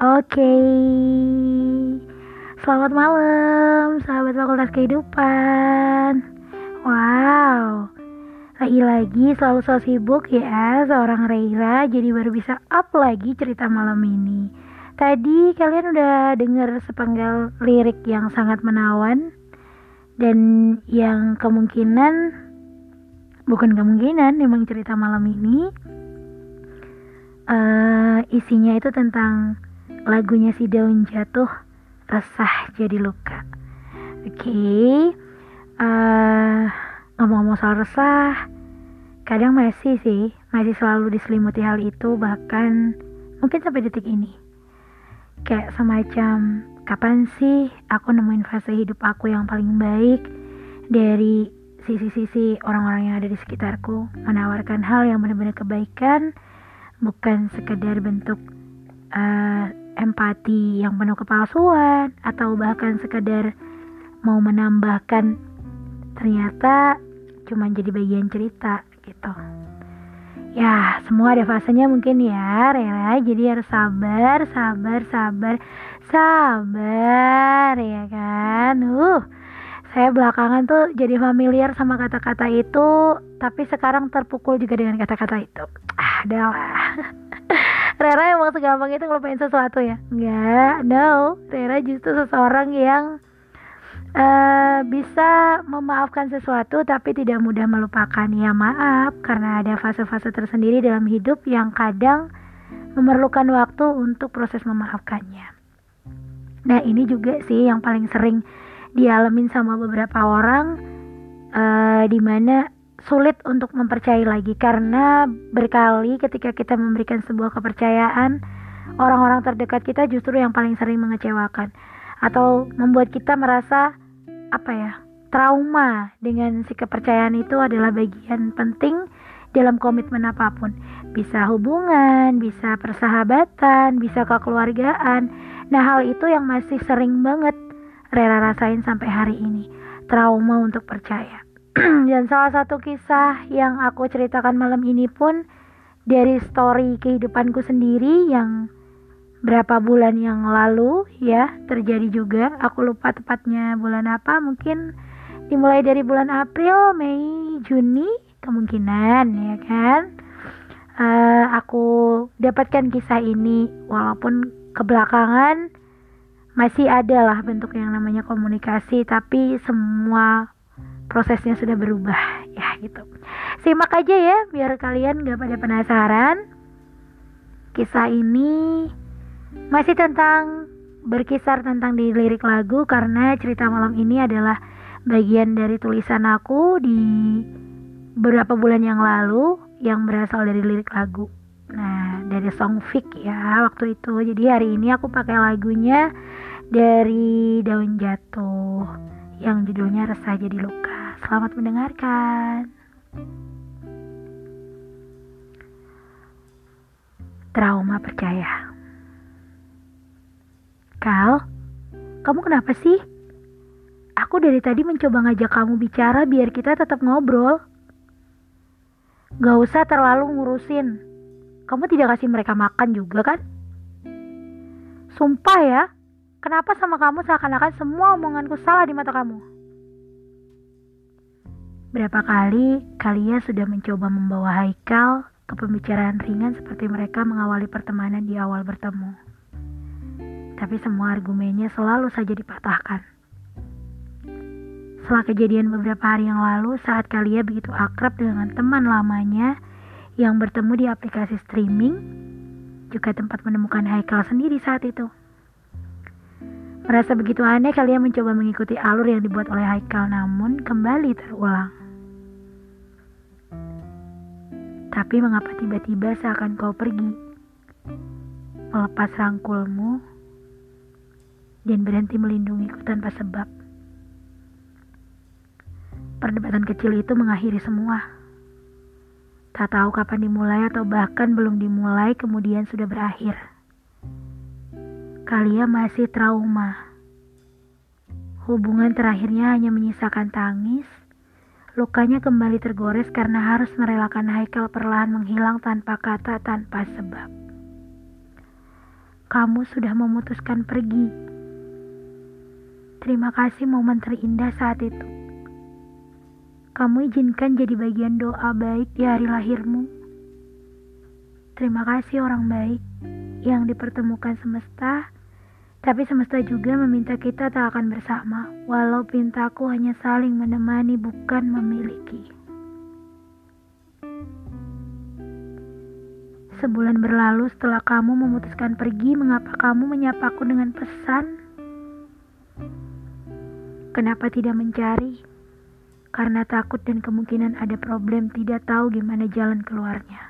Oke, selamat malam sahabat Fakultas Kehidupan. Wow, lagi-lagi selalu so sibuk ya seorang Reira jadi baru bisa up lagi cerita malam ini. Tadi kalian udah denger sepenggal lirik yang sangat menawan dan yang kemungkinan bukan kemungkinan memang cerita malam ini uh, isinya itu tentang lagunya si daun jatuh resah jadi luka oke okay. uh, ngomong-ngomong soal resah kadang masih sih masih selalu diselimuti hal itu bahkan mungkin sampai detik ini kayak semacam kapan sih aku nemuin fase hidup aku yang paling baik dari sisi-sisi orang-orang yang ada di sekitarku menawarkan hal yang benar-benar kebaikan bukan sekedar bentuk uh, empati yang penuh kepalsuan atau bahkan sekedar mau menambahkan ternyata cuma jadi bagian cerita gitu. Ya semua ada fasenya mungkin ya Rela. Jadi harus sabar sabar sabar sabar ya kan? Uh saya belakangan tuh jadi familiar sama kata-kata itu tapi sekarang terpukul juga dengan kata-kata itu. Ah adalah Rera emang segampang itu ngelupain sesuatu ya? Enggak, no. Rera justru seseorang yang uh, bisa memaafkan sesuatu tapi tidak mudah melupakan. Ya maaf, karena ada fase-fase tersendiri dalam hidup yang kadang memerlukan waktu untuk proses memaafkannya. Nah ini juga sih yang paling sering dialamin sama beberapa orang uh, di mana sulit untuk mempercayai lagi karena berkali ketika kita memberikan sebuah kepercayaan orang-orang terdekat kita justru yang paling sering mengecewakan atau membuat kita merasa apa ya trauma dengan si kepercayaan itu adalah bagian penting dalam komitmen apa pun. Bisa hubungan bisa persahabatan bisa kekeluargaan. Nah hal itu yang masih sering banget Rera rasain sampai hari ini. Trauma untuk percaya dan salah satu kisah yang aku ceritakan malam ini pun dari story kehidupanku sendiri yang berapa bulan yang lalu ya terjadi juga. Aku lupa tepatnya bulan apa mungkin dimulai dari bulan April Mei Juni kemungkinan ya kan? Uh, aku dapatkan kisah ini walaupun kebelakangan masih ada lah bentuk yang namanya komunikasi tapi semua prosesnya sudah berubah ya gitu. Simak aja ya biar kalian gak pada penasaran. Kisah ini masih tentang berkisar tentang di lirik lagu karena cerita malam ini adalah bagian dari tulisan aku di beberapa bulan yang lalu yang berasal dari lirik lagu. Nah dari song fic ya waktu itu. Jadi hari ini aku pakai lagunya dari daun jatuh yang judulnya resah jadi luka Selamat mendengarkan. Trauma percaya. Kal, kamu kenapa sih? Aku dari tadi mencoba ngajak kamu bicara biar kita tetap ngobrol. Gak usah terlalu ngurusin. Kamu tidak kasih mereka makan juga kan? Sumpah ya, kenapa sama kamu seakan-akan semua omonganku salah di mata kamu? Berapa kali kalian sudah mencoba membawa Haikal ke pembicaraan ringan seperti mereka mengawali pertemanan di awal bertemu. Tapi semua argumennya selalu saja dipatahkan. Setelah kejadian beberapa hari yang lalu saat kalian begitu akrab dengan teman lamanya yang bertemu di aplikasi streaming, juga tempat menemukan Haikal sendiri saat itu. Merasa begitu aneh kalian mencoba mengikuti alur yang dibuat oleh Haikal namun kembali terulang. Tapi mengapa tiba-tiba seakan kau pergi? Melepas rangkulmu dan berhenti melindungiku tanpa sebab. Perdebatan kecil itu mengakhiri semua. Tak tahu kapan dimulai atau bahkan belum dimulai kemudian sudah berakhir. Kalian masih trauma. Hubungan terakhirnya hanya menyisakan tangis Lukanya kembali tergores karena harus merelakan Haikal perlahan menghilang tanpa kata, tanpa sebab. kamu sudah memutuskan pergi. Terima kasih momen terindah saat itu. Kamu izinkan jadi bagian doa baik di hari lahirmu. Terima kasih orang baik yang dipertemukan semesta, tapi semesta juga meminta kita tak akan bersama, walau pintaku hanya saling menemani bukan memiliki. Sebulan berlalu setelah kamu memutuskan pergi, mengapa kamu menyapaku dengan pesan? Kenapa tidak mencari? Karena takut dan kemungkinan ada problem tidak tahu gimana jalan keluarnya.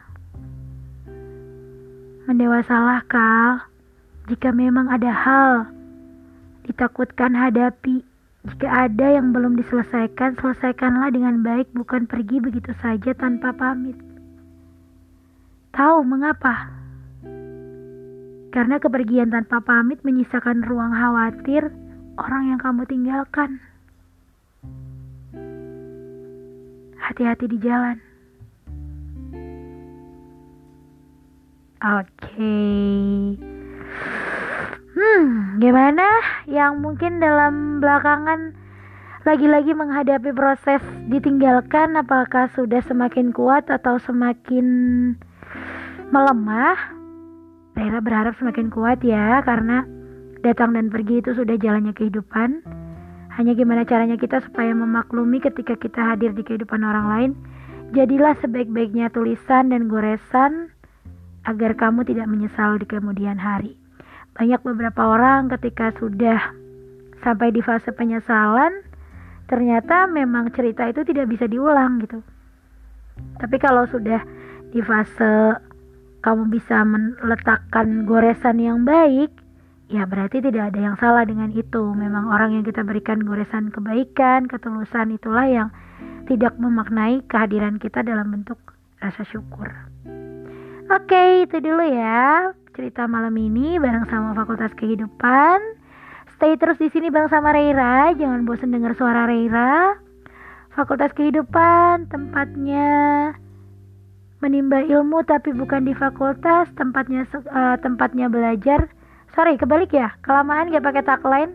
Mendewasalah kal, jika memang ada hal ditakutkan hadapi. Jika ada yang belum diselesaikan, selesaikanlah dengan baik, bukan pergi begitu saja tanpa pamit. Tahu mengapa? Karena kepergian tanpa pamit menyisakan ruang khawatir orang yang kamu tinggalkan. Hati-hati di jalan. Oke. Okay. Gimana yang mungkin dalam belakangan lagi-lagi menghadapi proses ditinggalkan apakah sudah semakin kuat atau semakin melemah, Rera berharap semakin kuat ya karena datang dan pergi itu sudah jalannya kehidupan. Hanya gimana caranya kita supaya memaklumi ketika kita hadir di kehidupan orang lain. Jadilah sebaik-baiknya tulisan dan goresan agar kamu tidak menyesal di kemudian hari. Banyak beberapa orang ketika sudah sampai di fase penyesalan, ternyata memang cerita itu tidak bisa diulang gitu. Tapi kalau sudah di fase kamu bisa meletakkan goresan yang baik, ya berarti tidak ada yang salah dengan itu. Memang orang yang kita berikan goresan kebaikan, ketulusan itulah yang tidak memaknai kehadiran kita dalam bentuk rasa syukur. Oke, itu dulu ya cerita malam ini bareng sama Fakultas Kehidupan. Stay terus di sini bareng sama Reira, jangan bosan dengar suara Reira. Fakultas Kehidupan tempatnya menimba ilmu tapi bukan di fakultas. Tempatnya uh, tempatnya belajar. Sorry kebalik ya? Kelamaan gak pakai tagline?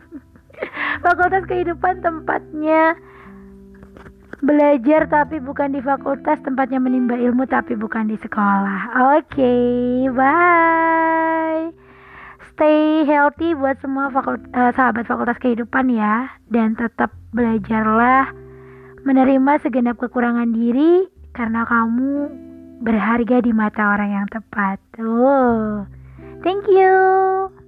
Fakultas kehidupan tempatnya belajar tapi bukan di fakultas tempatnya menimba ilmu tapi bukan di sekolah oke okay, bye stay healthy buat semua fakult uh, sahabat fakultas kehidupan ya dan tetap belajarlah menerima segenap kekurangan diri karena kamu berharga di mata orang yang tepat. Oh, thank you.